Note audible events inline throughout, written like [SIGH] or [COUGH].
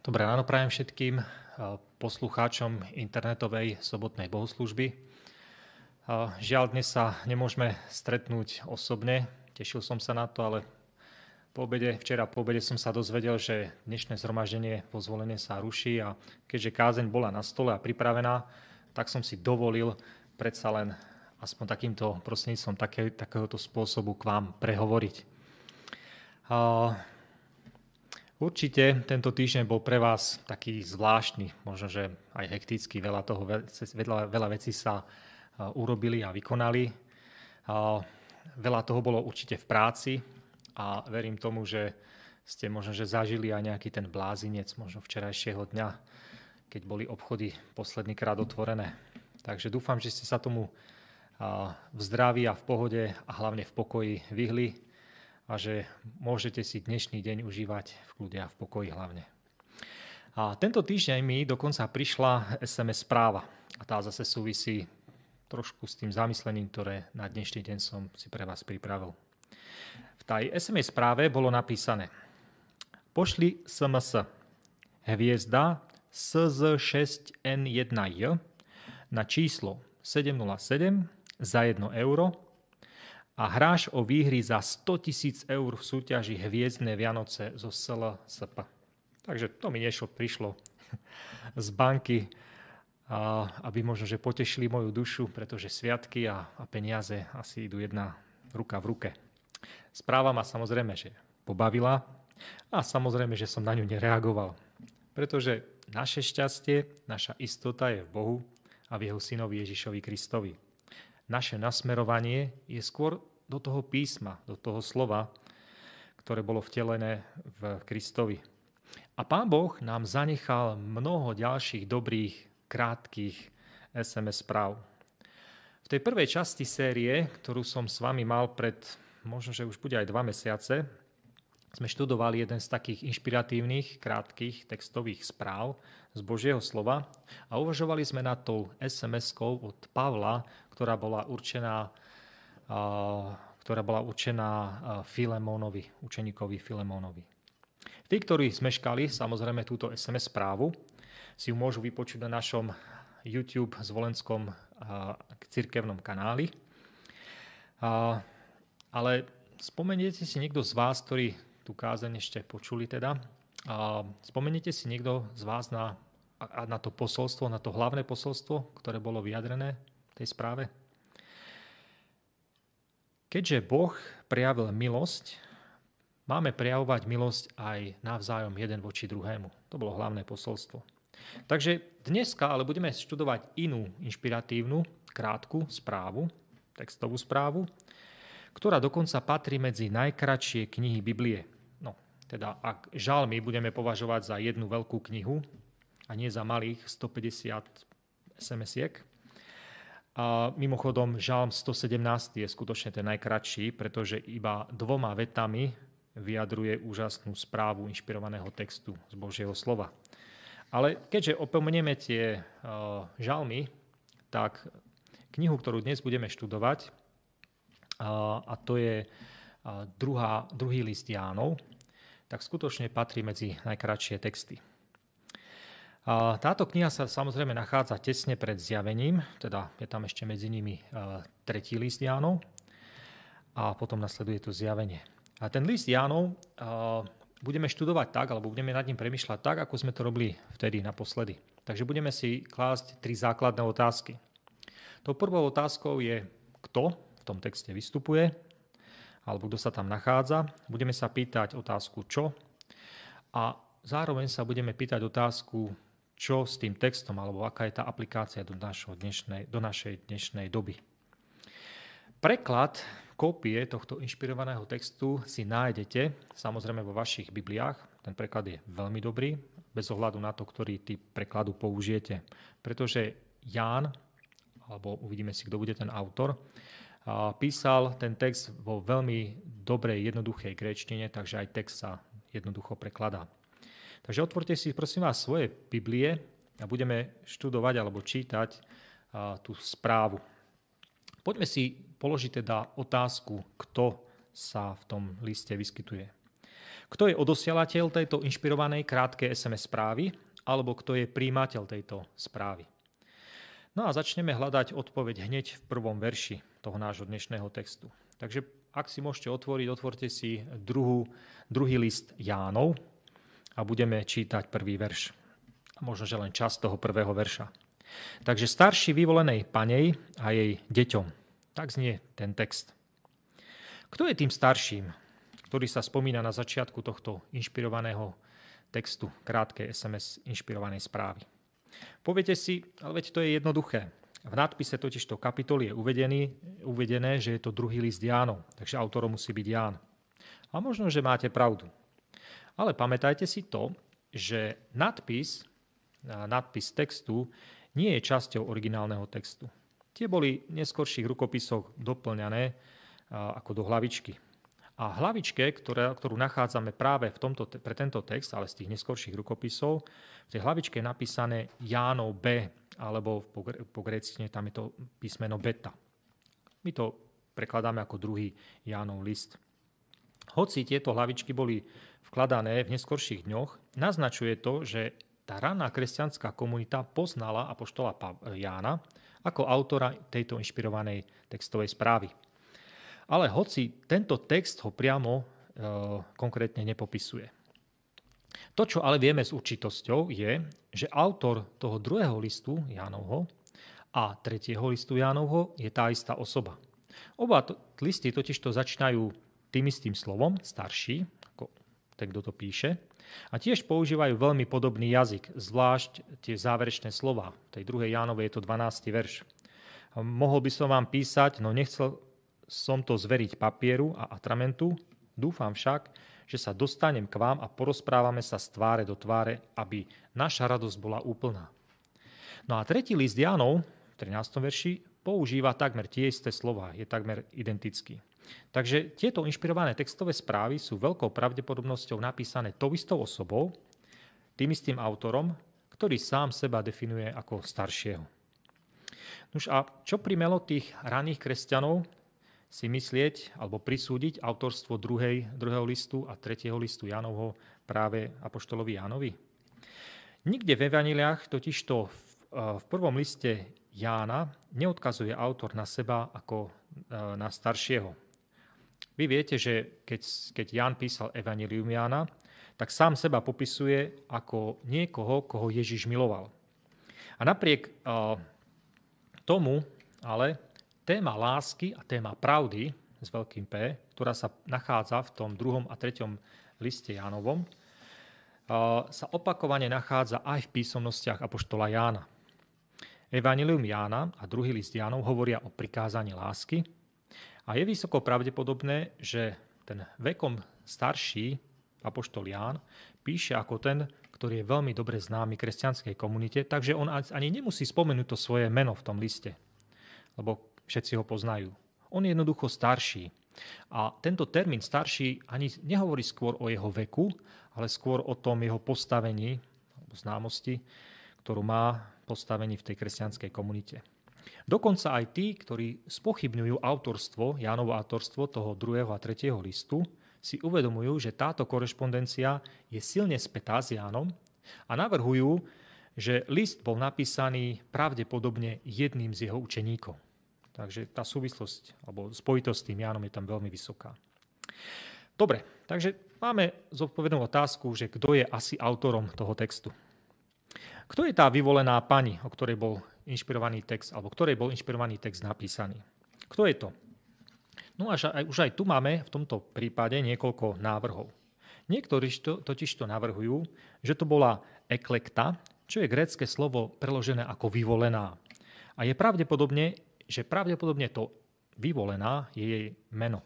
Dobré ráno prajem všetkým poslucháčom internetovej sobotnej bohoslužby. Žiaľ, dnes sa nemôžeme stretnúť osobne. Tešil som sa na to, ale po obede, včera po obede som sa dozvedel, že dnešné zhromaždenie vo zvolenie sa ruší a keďže kázeň bola na stole a pripravená, tak som si dovolil predsa len aspoň takýmto prostredníctvom také, takéhoto spôsobu k vám prehovoriť. Určite tento týždeň bol pre vás taký zvláštny, možno, že aj hektický, veľa, toho, veľa, veľa vecí sa urobili a vykonali. Veľa toho bolo určite v práci a verím tomu, že ste možno, že zažili aj nejaký ten blázinec možno včerajšieho dňa, keď boli obchody posledný krát otvorené. Takže dúfam, že ste sa tomu v zdraví a v pohode a hlavne v pokoji vyhli a že môžete si dnešný deň užívať v kľude a v pokoji hlavne. A tento týždeň mi dokonca prišla SMS správa a tá zase súvisí trošku s tým zamyslením, ktoré na dnešný deň som si pre vás pripravil. V tej SMS správe bolo napísané Pošli SMS hviezda SZ6N1J na číslo 707 za 1 euro a hráš o výhry za 100 tisíc eur v súťaži Hviezdne Vianoce zo SLSP. Takže to mi niečo prišlo z banky, aby možno, že potešili moju dušu, pretože sviatky a, a peniaze asi idú jedna ruka v ruke. Správa ma samozrejme, že pobavila a samozrejme, že som na ňu nereagoval. Pretože naše šťastie, naša istota je v Bohu a v jeho synovi Ježišovi Kristovi. Naše nasmerovanie je skôr do toho písma, do toho slova, ktoré bolo vtelené v Kristovi. A Pán Boh nám zanechal mnoho ďalších dobrých, krátkých SMS správ. V tej prvej časti série, ktorú som s vami mal pred, možno, že už bude aj dva mesiace, sme študovali jeden z takých inšpiratívnych, krátkých textových správ z Božieho slova a uvažovali sme nad tou SMS-kou od Pavla, ktorá bola určená ktorá bola určená Filemónovi, učeníkovi Filemónovi. Tí, ktorí zmeškali samozrejme túto SMS správu, si ju môžu vypočuť na našom YouTube zvolenskom cirkevnom kanáli. Ale spomeniete si niekto z vás, ktorí tú kázeň ešte počuli teda, spomeniete si niekto z vás na, na to posolstvo, na to hlavné posolstvo, ktoré bolo vyjadrené v tej správe? Keďže Boh prejavil milosť, máme prejavovať milosť aj navzájom jeden voči druhému. To bolo hlavné posolstvo. Takže dneska ale budeme študovať inú inšpiratívnu, krátku správu, textovú správu, ktorá dokonca patrí medzi najkračšie knihy Biblie. No, teda ak žalmy budeme považovať za jednu veľkú knihu a nie za malých 150 SMS-iek, a mimochodom, Žalm 117 je skutočne ten najkratší, pretože iba dvoma vetami vyjadruje úžasnú správu inšpirovaného textu z Božieho slova. Ale keďže opomenieme tie uh, žalmy, tak knihu, ktorú dnes budeme študovať, uh, a to je uh, druhá, druhý list Jánov, tak skutočne patrí medzi najkratšie texty. Táto kniha sa samozrejme nachádza tesne pred zjavením, teda je tam ešte medzi nimi e, tretí list Jánov a potom nasleduje to zjavenie. A ten list Jánov e, budeme študovať tak, alebo budeme nad ním premyšľať tak, ako sme to robili vtedy naposledy. Takže budeme si klásť tri základné otázky. Tou prvou otázkou je, kto v tom texte vystupuje, alebo kto sa tam nachádza. Budeme sa pýtať otázku čo a zároveň sa budeme pýtať otázku, čo s tým textom, alebo aká je tá aplikácia do, dnešnej, do našej dnešnej doby. Preklad kópie tohto inšpirovaného textu si nájdete samozrejme vo vašich Bibliách. Ten preklad je veľmi dobrý, bez ohľadu na to, ktorý typ prekladu použijete. Pretože Ján, alebo uvidíme si, kto bude ten autor, písal ten text vo veľmi dobrej, jednoduchej gréčtine, takže aj text sa jednoducho prekladá. Takže otvorte si prosím vás svoje Biblie a budeme študovať alebo čítať tú správu. Poďme si položiť teda otázku, kto sa v tom liste vyskytuje. Kto je odosielateľ tejto inšpirovanej krátkej SMS správy, alebo kto je príjimateľ tejto správy. No a začneme hľadať odpoveď hneď v prvom verši toho nášho dnešného textu. Takže ak si môžete otvoriť, otvorte si druhú, druhý list Jánov a budeme čítať prvý verš. A možno, že len čas toho prvého verša. Takže starší vyvolenej panej a jej deťom. Tak znie ten text. Kto je tým starším, ktorý sa spomína na začiatku tohto inšpirovaného textu, krátkej SMS inšpirovanej správy? Poviete si, ale veď to je jednoduché. V nadpise totižto kapitoly je uvedený, uvedené, že je to druhý list Jánov, takže autorom musí byť Ján. A možno, že máte pravdu. Ale pamätajte si to, že nadpis, nadpis textu nie je časťou originálneho textu. Tie boli v neskorších rukopisoch doplňané ako do hlavičky. A hlavičke, ktoré, ktorú nachádzame práve v tomto, pre tento text, ale z tých neskorších rukopisov, v tej hlavičke je napísané Jánov B, alebo po, po grécine tam je to písmeno beta. My to prekladáme ako druhý Jánov list. Hoci tieto hlavičky boli vkladané v neskorších dňoch, naznačuje to, že tá raná kresťanská komunita poznala apoštola Jána ako autora tejto inšpirovanej textovej správy. Ale hoci tento text ho priamo e, konkrétne nepopisuje. To, čo ale vieme s určitosťou, je, že autor toho druhého listu Jánovho a tretieho listu Jánovho je tá istá osoba. Oba listy totižto začínajú tým istým slovom, starší, ako ten, kto to píše, a tiež používajú veľmi podobný jazyk, zvlášť tie záverečné slova. V tej druhej Jánovej je to 12. verš. Mohol by som vám písať, no nechcel som to zveriť papieru a atramentu, dúfam však, že sa dostanem k vám a porozprávame sa z tváre do tváre, aby naša radosť bola úplná. No a tretí list Janov v 13. verši používa takmer tie isté slova, je takmer identický. Takže tieto inšpirované textové správy sú veľkou pravdepodobnosťou napísané tou istou osobou, tým istým autorom, ktorý sám seba definuje ako staršieho. Nož a čo primelo tých raných kresťanov si myslieť alebo prisúdiť autorstvo druhej, druhého listu a tretieho listu Jánovho práve Apoštolovi Jánovi? Nikde v Evaniliách totižto v, v prvom liste Jána neodkazuje autor na seba ako e, na staršieho. Vy viete, že keď, keď Ján písal Evangelium Jána, tak sám seba popisuje ako niekoho, koho Ježiš miloval. A napriek tomu ale téma lásky a téma pravdy s veľkým P, ktorá sa nachádza v tom druhom a treťom liste Jánovom, sa opakovane nachádza aj v písomnostiach Apoštola Jána. Evangelium Jána a druhý list Jánov hovoria o prikázaní lásky a je vysoko pravdepodobné, že ten vekom starší Apoštol Ján píše ako ten, ktorý je veľmi dobre známy kresťanskej komunite, takže on ani nemusí spomenúť to svoje meno v tom liste. Lebo všetci ho poznajú. On je jednoducho starší. A tento termín starší ani nehovorí skôr o jeho veku, ale skôr o tom jeho postavení, alebo známosti, ktorú má postavení v tej kresťanskej komunite. Dokonca aj tí, ktorí spochybňujú autorstvo, Jánovo autorstvo toho druhého a tretieho listu, si uvedomujú, že táto korešpondencia je silne spätá s Jánom a navrhujú, že list bol napísaný pravdepodobne jedným z jeho učeníkov. Takže tá súvislosť alebo spojitosť s tým Jánom je tam veľmi vysoká. Dobre, takže máme zodpovednú otázku, že kto je asi autorom toho textu. Kto je tá vyvolená pani, o ktorej bol inšpirovaný text, alebo ktorej bol inšpirovaný text napísaný? Kto je to? No aj, už aj tu máme v tomto prípade niekoľko návrhov. Niektorí to, totiž to navrhujú, že to bola eklekta, čo je grécke slovo preložené ako vyvolená. A je pravdepodobne že pravdepodobne to vyvolená je jej meno.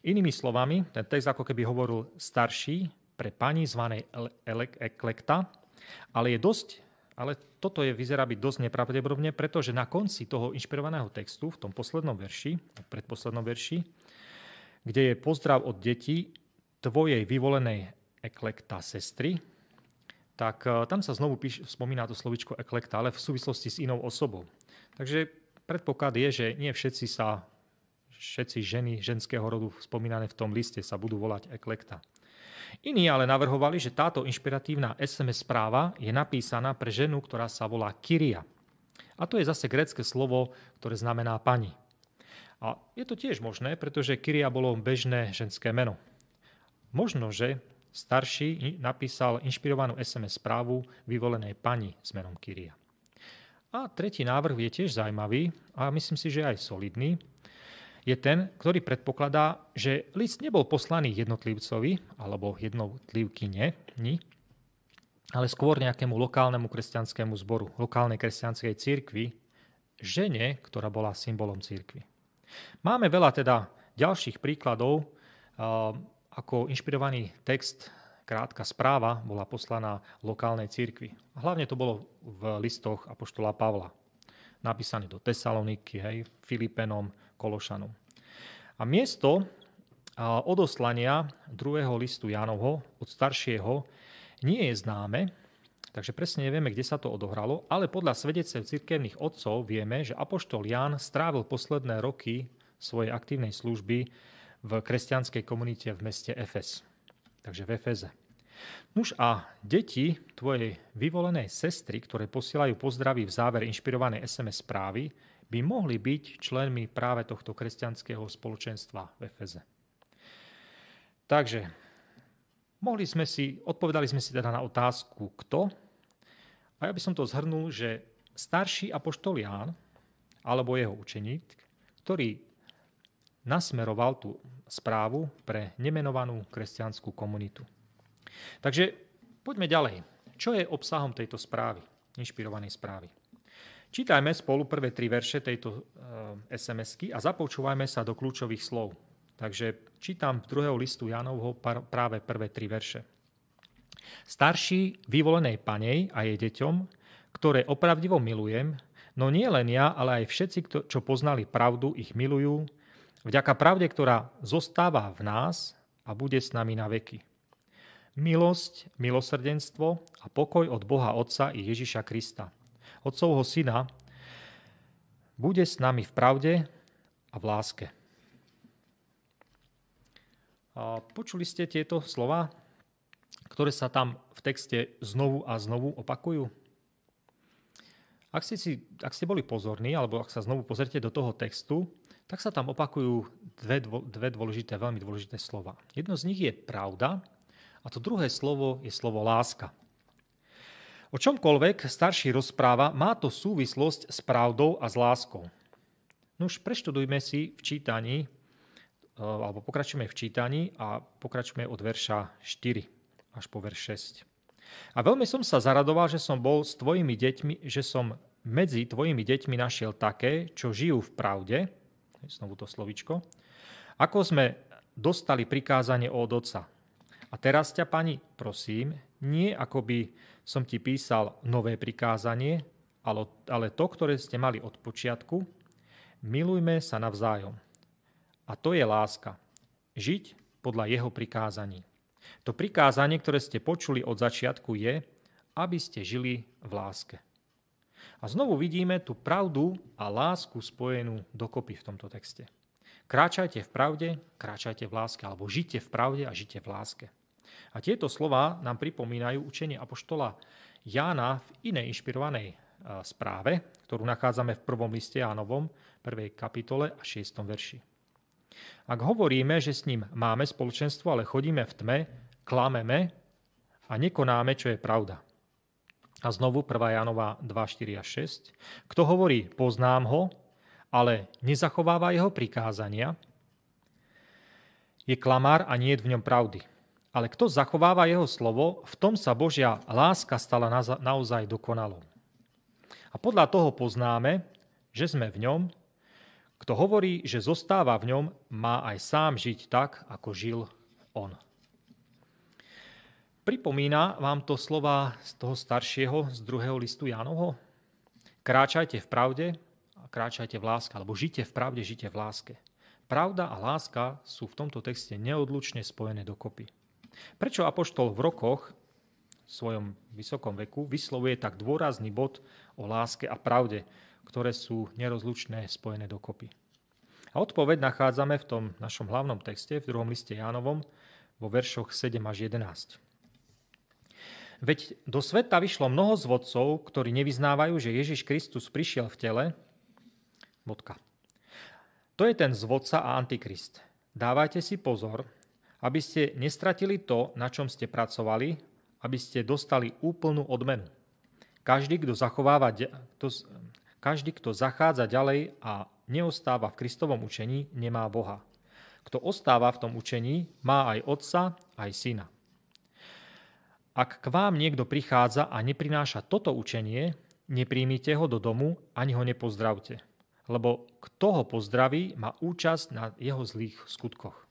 Inými slovami, ten text ako keby hovoril starší pre pani zvanej eklekta, ale je dosť, ale toto je, vyzerá byť dosť nepravdepodobne, pretože na konci toho inšpirovaného textu, v tom poslednom verši, predposlednom verši, kde je pozdrav od detí tvojej vyvolenej eklekta sestry, tak eh, tam sa znovu píš, spomína to slovičko eklekta, ale v súvislosti s inou osobou. Takže Predpoklad je, že nie všetci sa, všetci ženy ženského rodu spomínané v tom liste sa budú volať eklekta. Iní ale navrhovali, že táto inšpiratívna SMS správa je napísaná pre ženu, ktorá sa volá Kyria. A to je zase grecké slovo, ktoré znamená pani. A je to tiež možné, pretože Kyria bolo bežné ženské meno. Možno, že starší napísal inšpirovanú SMS správu vyvolenej pani s menom Kyria. A tretí návrh je tiež zaujímavý a myslím si, že aj solidný je ten, ktorý predpokladá, že list nebol poslaný jednotlivcovi alebo jednotlivkyne, ale skôr nejakému lokálnemu kresťanskému zboru, lokálnej kresťanskej cirkvi, žene, ktorá bola symbolom cirkvi. Máme veľa teda ďalších príkladov, ako inšpirovaný text, krátka správa bola poslaná lokálnej cirkvi. Hlavne to bolo v listoch Apoštola Pavla napísaný do Tesaloniky, hej, Filipenom, Kološanom. A miesto odoslania druhého listu Jánovho od staršieho nie je známe, takže presne nevieme, kde sa to odohralo, ale podľa svedectv cirkevných otcov vieme, že Apoštol Ján strávil posledné roky svojej aktívnej služby v kresťanskej komunite v meste Efes, takže v Efeze. Nuž a deti tvojej vyvolenej sestry, ktoré posielajú pozdravy v závere inšpirovanej SMS správy, by mohli byť členmi práve tohto kresťanského spoločenstva v Efeze. Takže mohli sme si, odpovedali sme si teda na otázku kto. A ja by som to zhrnul, že starší apoštol Ján, alebo jeho učeník, ktorý nasmeroval tú správu pre nemenovanú kresťanskú komunitu. Takže poďme ďalej. Čo je obsahom tejto správy, inšpirovanej správy? Čítajme spolu prvé tri verše tejto e, SMS-ky a započúvajme sa do kľúčových slov. Takže čítam druhého listu Jánovho práve prvé tri verše. Starší vyvolenej panej a jej deťom, ktoré opravdivo milujem, no nie len ja, ale aj všetci, čo poznali pravdu, ich milujú, vďaka pravde, ktorá zostáva v nás a bude s nami na veky milosť, milosrdenstvo a pokoj od Boha Otca i Ježiša Krista, Otcovho Syna, bude s nami v pravde a v láske. Počuli ste tieto slova, ktoré sa tam v texte znovu a znovu opakujú? Ak ste, si, ak ste boli pozorní, alebo ak sa znovu pozrite do toho textu, tak sa tam opakujú dve, dve dôležité, veľmi dôležité slova. Jedno z nich je pravda a to druhé slovo je slovo láska. O čomkoľvek starší rozpráva, má to súvislosť s pravdou a s láskou. No preštudujme si v čítaní, e, alebo pokračujeme v čítaní a pokračujeme od verša 4 až po verš 6. A veľmi som sa zaradoval, že som bol s tvojimi deťmi, že som medzi tvojimi deťmi našiel také, čo žijú v pravde, znovu to slovičko, ako sme dostali prikázanie od Otca. A teraz ťa, pani, prosím, nie ako by som ti písal nové prikázanie, ale, to, ktoré ste mali od počiatku, milujme sa navzájom. A to je láska. Žiť podľa jeho prikázaní. To prikázanie, ktoré ste počuli od začiatku, je, aby ste žili v láske. A znovu vidíme tú pravdu a lásku spojenú dokopy v tomto texte. Kráčajte v pravde, kráčajte v láske, alebo žite v pravde a žite v láske. A tieto slova nám pripomínajú učenie Apoštola Jána v inej inšpirovanej správe, ktorú nachádzame v prvom liste Jánovom, prvej kapitole a 6. verši. Ak hovoríme, že s ním máme spoločenstvo, ale chodíme v tme, klameme a nekonáme, čo je pravda. A znovu 1. Janova 2, 4 a 6. Kto hovorí, poznám ho, ale nezachováva jeho prikázania, je klamár a nie je v ňom pravdy. Ale kto zachováva jeho slovo, v tom sa Božia láska stala naozaj dokonalou. A podľa toho poznáme, že sme v ňom. Kto hovorí, že zostáva v ňom, má aj sám žiť tak, ako žil on. Pripomína vám to slova z toho staršieho, z druhého listu Jánovho? Kráčajte v pravde a kráčajte v láske, alebo žite v pravde, žite v láske. Pravda a láska sú v tomto texte neodlučne spojené dokopy. Prečo Apoštol v rokoch, v svojom vysokom veku, vyslovuje tak dôrazný bod o láske a pravde, ktoré sú nerozlučné, spojené dokopy? A odpoveď nachádzame v tom našom hlavnom texte, v druhom liste Jánovom, vo veršoch 7 až 11. Veď do sveta vyšlo mnoho zvodcov, ktorí nevyznávajú, že Ježiš Kristus prišiel v tele. Bodka. To je ten zvodca a antikrist. Dávajte si pozor, aby ste nestratili to, na čom ste pracovali, aby ste dostali úplnú odmenu. Každý, kto, zachováva, kto, každý, kto zachádza ďalej a neostáva v Kristovom učení, nemá Boha. Kto ostáva v tom učení, má aj Otca, aj Syna. Ak k vám niekto prichádza a neprináša toto učenie, nepríjmite ho do domu ani ho nepozdravte lebo kto ho pozdraví, má účasť na jeho zlých skutkoch.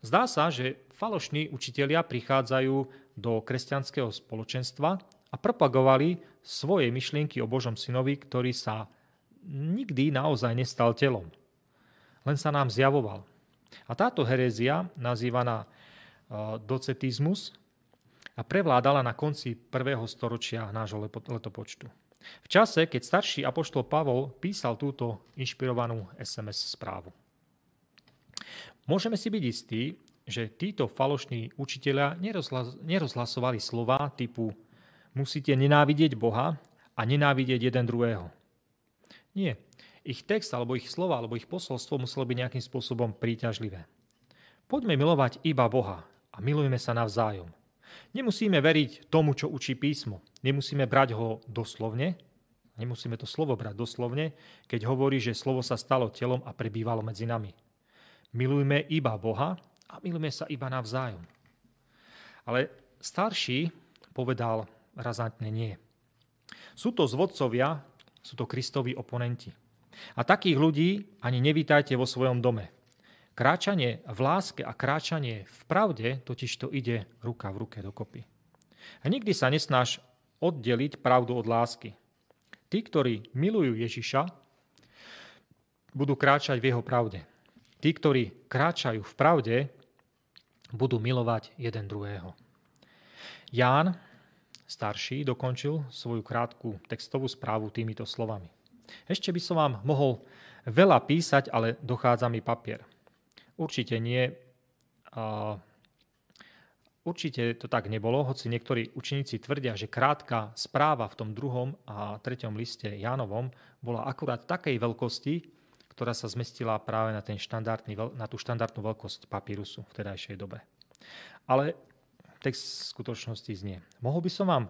Zdá sa, že falošní učitelia prichádzajú do kresťanského spoločenstva a propagovali svoje myšlienky o Božom synovi, ktorý sa nikdy naozaj nestal telom. Len sa nám zjavoval. A táto herézia, nazývaná e, docetizmus, prevládala na konci prvého storočia nášho letopočtu. V čase, keď starší apoštol Pavol písal túto inšpirovanú SMS správu. Môžeme si byť istí, že títo falošní učiteľia nerozhlasovali slova typu musíte nenávidieť Boha a nenávidieť jeden druhého. Nie. Ich text, alebo ich slova, alebo ich posolstvo muselo byť nejakým spôsobom príťažlivé. Poďme milovať iba Boha a milujme sa navzájom. Nemusíme veriť tomu, čo učí písmo. Nemusíme brať ho doslovne, nemusíme to slovo brať doslovne, keď hovorí, že slovo sa stalo telom a prebývalo medzi nami. Milujme iba Boha a milujme sa iba navzájom. Ale starší povedal razantne nie. Sú to zvodcovia, sú to Kristovi oponenti. A takých ľudí ani nevítajte vo svojom dome. Kráčanie v láske a kráčanie v pravde totiž to ide ruka v ruke dokopy. A nikdy sa nesnáš oddeliť pravdu od lásky. Tí, ktorí milujú Ježiša, budú kráčať v jeho pravde. Tí, ktorí kráčajú v pravde, budú milovať jeden druhého. Ján, starší, dokončil svoju krátku textovú správu týmito slovami. Ešte by som vám mohol veľa písať, ale dochádza mi papier. Určite nie. Určite to tak nebolo, hoci niektorí učeníci tvrdia, že krátka správa v tom druhom a treťom liste Jánovom bola akurát takej veľkosti, ktorá sa zmestila práve na, ten štandardný, na tú štandardnú veľkosť papírusu v tedajšej dobe. Ale text v skutočnosti znie. Mohol by som vám,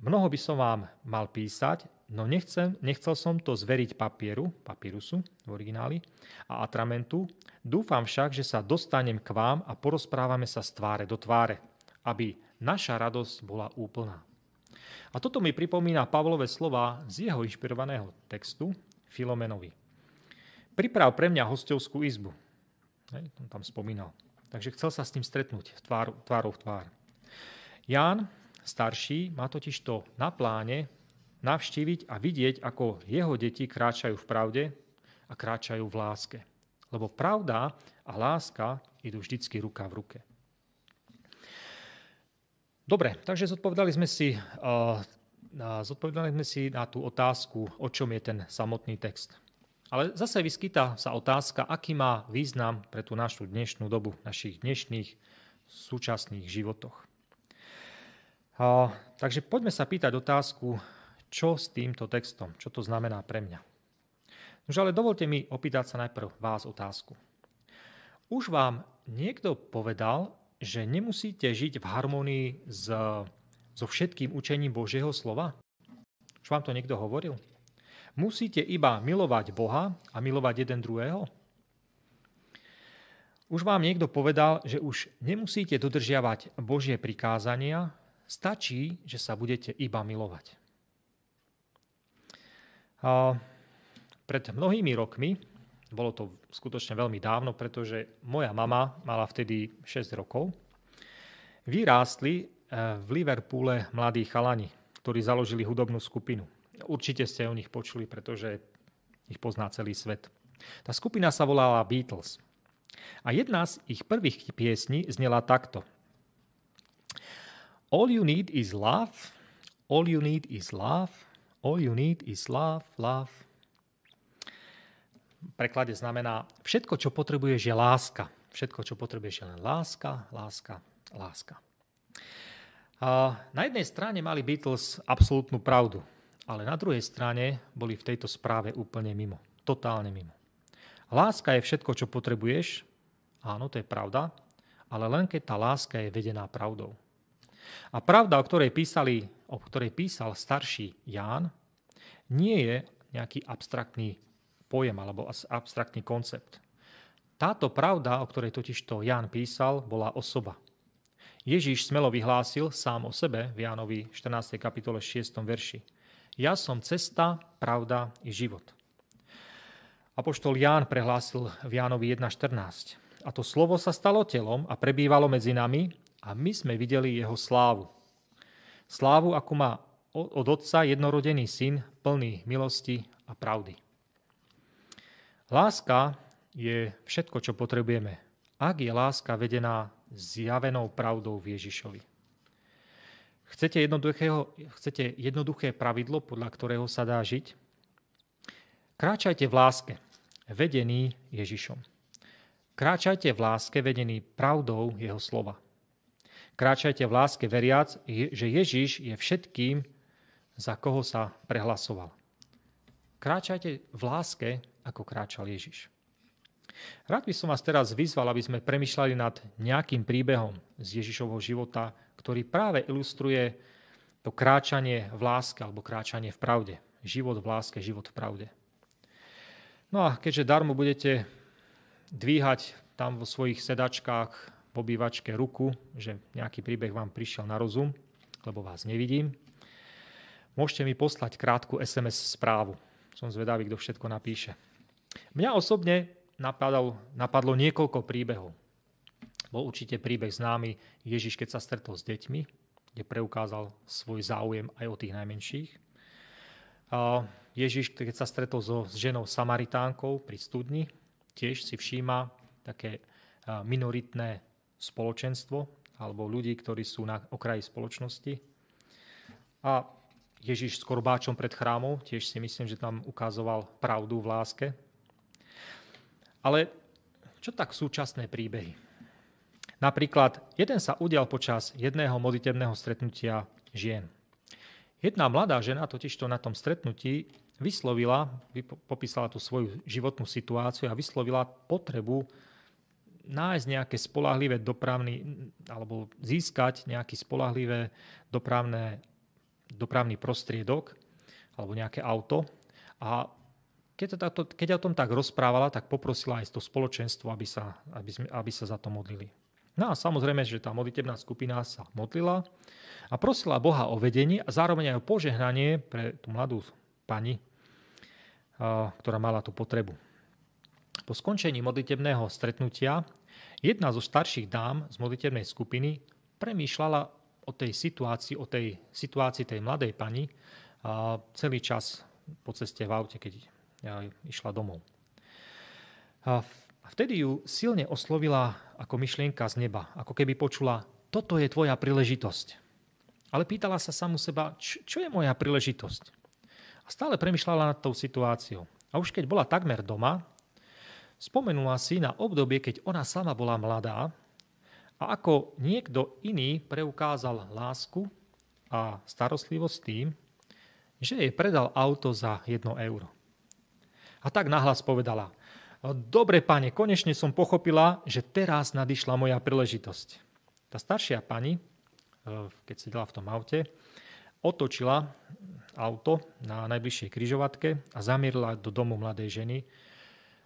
mnoho by som vám mal písať, No nechcem, nechcel som to zveriť papieru, papírusu v origináli a atramentu. Dúfam však, že sa dostanem k vám a porozprávame sa z tváre do tváre, aby naša radosť bola úplná. A toto mi pripomína Pavlové slova z jeho inšpirovaného textu Filomenovi. Priprav pre mňa hostovskú izbu. Hej, on tam spomínal. Takže chcel sa s ním stretnúť tvár, tvárou v tvár. Ján, starší, má totiž to na pláne navštíviť a vidieť, ako jeho deti kráčajú v pravde a kráčajú v láske. Lebo pravda a láska idú vždycky ruka v ruke. Dobre, takže zodpovedali sme si, uh, zodpovedali sme si na tú otázku, o čom je ten samotný text. Ale zase vyskytá sa otázka, aký má význam pre tú našu dnešnú dobu, našich dnešných súčasných životoch. Uh, takže poďme sa pýtať otázku, čo s týmto textom, čo to znamená pre mňa. Nož ale dovolte mi opýtať sa najprv vás otázku. Už vám niekto povedal, že nemusíte žiť v harmonii s, so všetkým učením Božieho slova? Už vám to niekto hovoril? Musíte iba milovať Boha a milovať jeden druhého? Už vám niekto povedal, že už nemusíte dodržiavať Božie prikázania, stačí, že sa budete iba milovať. A pred mnohými rokmi, bolo to skutočne veľmi dávno, pretože moja mama mala vtedy 6 rokov, vyrástli v Liverpoole mladí chalani, ktorí založili hudobnú skupinu. Určite ste o nich počuli, pretože ich pozná celý svet. Tá skupina sa volala Beatles. A jedna z ich prvých piesní znela takto. All you need is love, all you need is love, All you need is love, love. V preklade znamená, všetko, čo potrebuješ, je láska. Všetko, čo potrebuješ, je len láska, láska, láska. Na jednej strane mali Beatles absolútnu pravdu, ale na druhej strane boli v tejto správe úplne mimo. Totálne mimo. Láska je všetko, čo potrebuješ. Áno, to je pravda, ale len keď tá láska je vedená pravdou. A pravda, o ktorej, písali, o ktorej písal starší Ján, nie je nejaký abstraktný pojem alebo abstraktný koncept. Táto pravda, o ktorej totiž to Ján písal, bola osoba. Ježíš smelo vyhlásil sám o sebe v Jánovi 14. kapitole 6. verši. Ja som cesta, pravda i život. Apoštol Ján prehlásil v Jánovi 1.14. A to slovo sa stalo telom a prebývalo medzi nami a my sme videli jeho slávu. Slávu, ako má od Otca jednorodený syn, plný milosti a pravdy. Láska je všetko, čo potrebujeme, ak je láska vedená zjavenou pravdou v Ježišovi. Chcete, chcete jednoduché pravidlo, podľa ktorého sa dá žiť? Kráčajte v láske, vedený Ježišom. Kráčajte v láske, vedený pravdou jeho slova. Kráčajte v láske veriac, že Ježiš je všetkým, za koho sa prehlasoval. Kráčajte v láske, ako kráčal Ježiš. Rád by som vás teraz vyzval, aby sme premyšľali nad nejakým príbehom z Ježišovho života, ktorý práve ilustruje to kráčanie v láske alebo kráčanie v pravde. Život v láske, život v pravde. No a keďže darmo budete dvíhať tam vo svojich sedačkách v obývačke ruku, že nejaký príbeh vám prišiel na rozum, lebo vás nevidím, môžete mi poslať krátku SMS správu. Som zvedavý, kto všetko napíše. Mňa osobne napadlo, napadlo niekoľko príbehov. Bol určite príbeh známy Ježiš, keď sa stretol s deťmi, kde preukázal svoj záujem aj o tých najmenších. Ježiš, keď sa stretol so s ženou Samaritánkou pri studni, tiež si všíma také minoritné spoločenstvo alebo ľudí, ktorí sú na okraji spoločnosti. A Ježiš s korbáčom pred chrámom, tiež si myslím, že tam ukazoval pravdu v láske, ale čo tak súčasné príbehy? Napríklad, jeden sa udial počas jedného modlitebného stretnutia žien. Jedna mladá žena totižto na tom stretnutí vyslovila, popísala tú svoju životnú situáciu a vyslovila potrebu nájsť nejaké spolahlivé dopravný, alebo získať nejaký spolahlivé dopravné, dopravný prostriedok alebo nejaké auto a keď, to keď o tom tak rozprávala, tak poprosila aj to spoločenstvo, aby sa, aby, sme, aby sa za to modlili. No a samozrejme, že tá modlitebná skupina sa modlila a prosila Boha o vedenie a zároveň aj o požehnanie pre tú mladú pani, ktorá mala tú potrebu. Po skončení modlitebného stretnutia jedna zo starších dám z modlitebnej skupiny premýšľala o tej situácii, o tej situácii tej mladej pani celý čas po ceste v aute, keď išla domov. A vtedy ju silne oslovila ako myšlienka z neba, ako keby počula, toto je tvoja príležitosť. Ale pýtala sa samu seba, čo je moja príležitosť? A stále premyšľala nad tou situáciou. A už keď bola takmer doma, spomenula si na obdobie, keď ona sama bola mladá a ako niekto iný preukázal lásku a starostlivosť tým, že jej predal auto za 1 euro. A tak nahlas povedala, dobre pane, konečne som pochopila, že teraz nadišla moja príležitosť. Tá staršia pani, e, keď sedela v tom aute, otočila auto na najbližšej kryžovatke a zamierila do domu mladej ženy,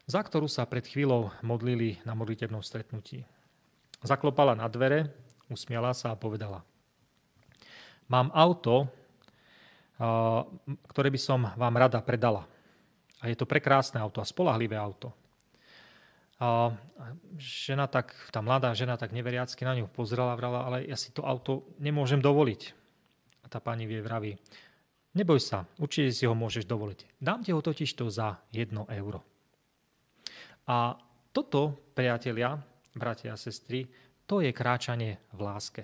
za ktorú sa pred chvíľou modlili na modlitebnom stretnutí. Zaklopala na dvere, usmiala sa a povedala Mám auto, ktoré by som vám rada predala. A je to prekrásne auto a spolahlivé auto. A žena tak, tá mladá žena tak neveriacky na ňu pozrela, vrala, ale ja si to auto nemôžem dovoliť. A tá pani vie vraví, neboj sa, určite si ho môžeš dovoliť. Dám ti ho totiž to za jedno euro. A toto, priatelia, bratia a sestry, to je kráčanie v láske.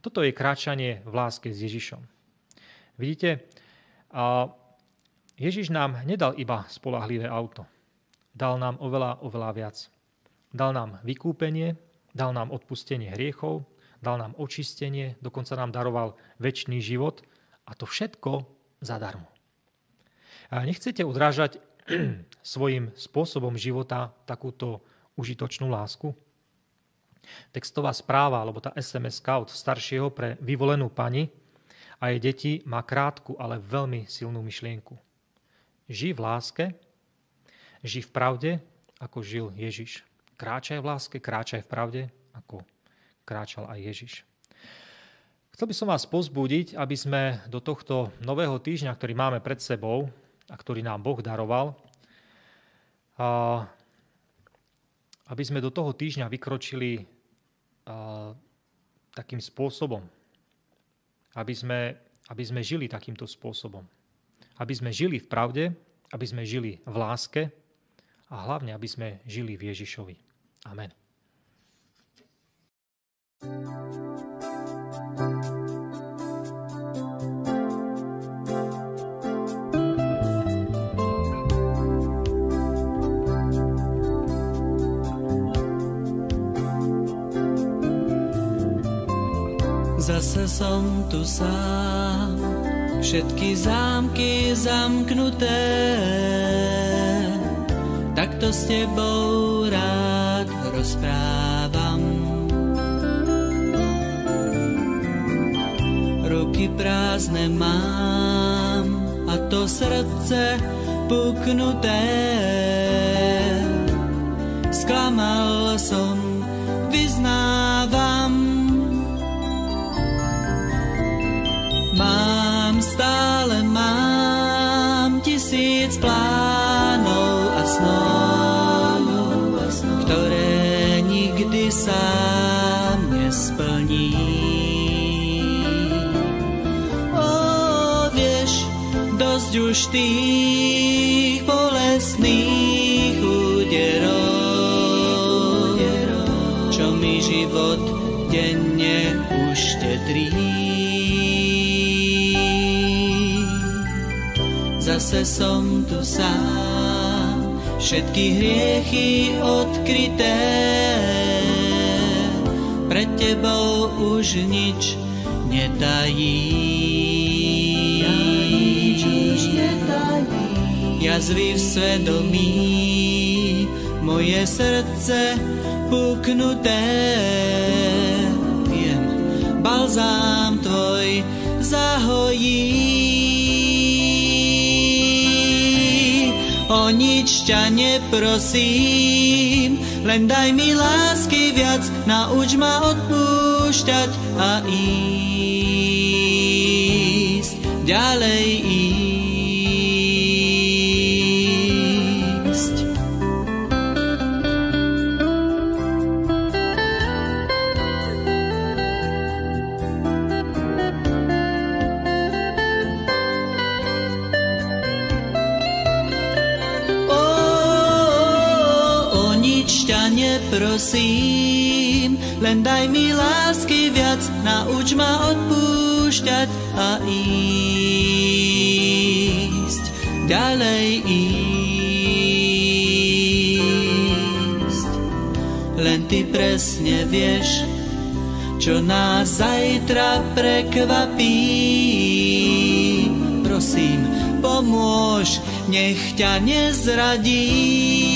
Toto je kráčanie v láske s Ježišom. Vidíte, a Ježiš nám nedal iba spolahlivé auto. Dal nám oveľa, oveľa viac. dal nám vykúpenie, dal nám odpustenie hriechov, dal nám očistenie, dokonca nám daroval väčší život a to všetko zadarmo. A nechcete odrážať [CLEARS THROAT] svojim spôsobom života takúto užitočnú lásku? Textová správa, alebo tá SMS od staršieho pre vyvolenú pani a jej deti má krátku, ale veľmi silnú myšlienku. Žij v láske, žij v pravde, ako žil Ježiš. Kráčaj v láske, kráčaj v pravde, ako kráčal aj Ježiš. Chcel by som vás pozbudiť, aby sme do tohto nového týždňa, ktorý máme pred sebou a ktorý nám Boh daroval, aby sme do toho týždňa vykročili takým spôsobom. Aby sme, aby sme žili takýmto spôsobom. Aby sme žili v pravde, aby sme žili v láske a hlavne, aby sme žili v Ježišovi. Amen. Zase som tu sám, všetky zámky zamknuté. Takto s tebou rád rozprávam. Ruky prázdne mám a to srdce puknuté. Sklamal som, vyznávam, stále mám tisíc plánov a snov, ktoré nikdy sám nesplní. O, vieš, dosť už tých bolestných úderov, čo mi život denne uštedrí. Zase som tu sám, všetky hriechy odkryté. Pred tebou už nič netají. Jazvy v svedomí, moje srdce puknuté. Viem, balzám tvoj zahojí. Nič ťa neprosím, len daj mi lásky viac, nauč ma odpúšťať a ísť, ďalej ísť. Nauč ma odpúšťať a ísť, ďalej ísť. Len ty presne vieš, čo nás zajtra prekvapí. Prosím, pomôž, nech ťa nezradí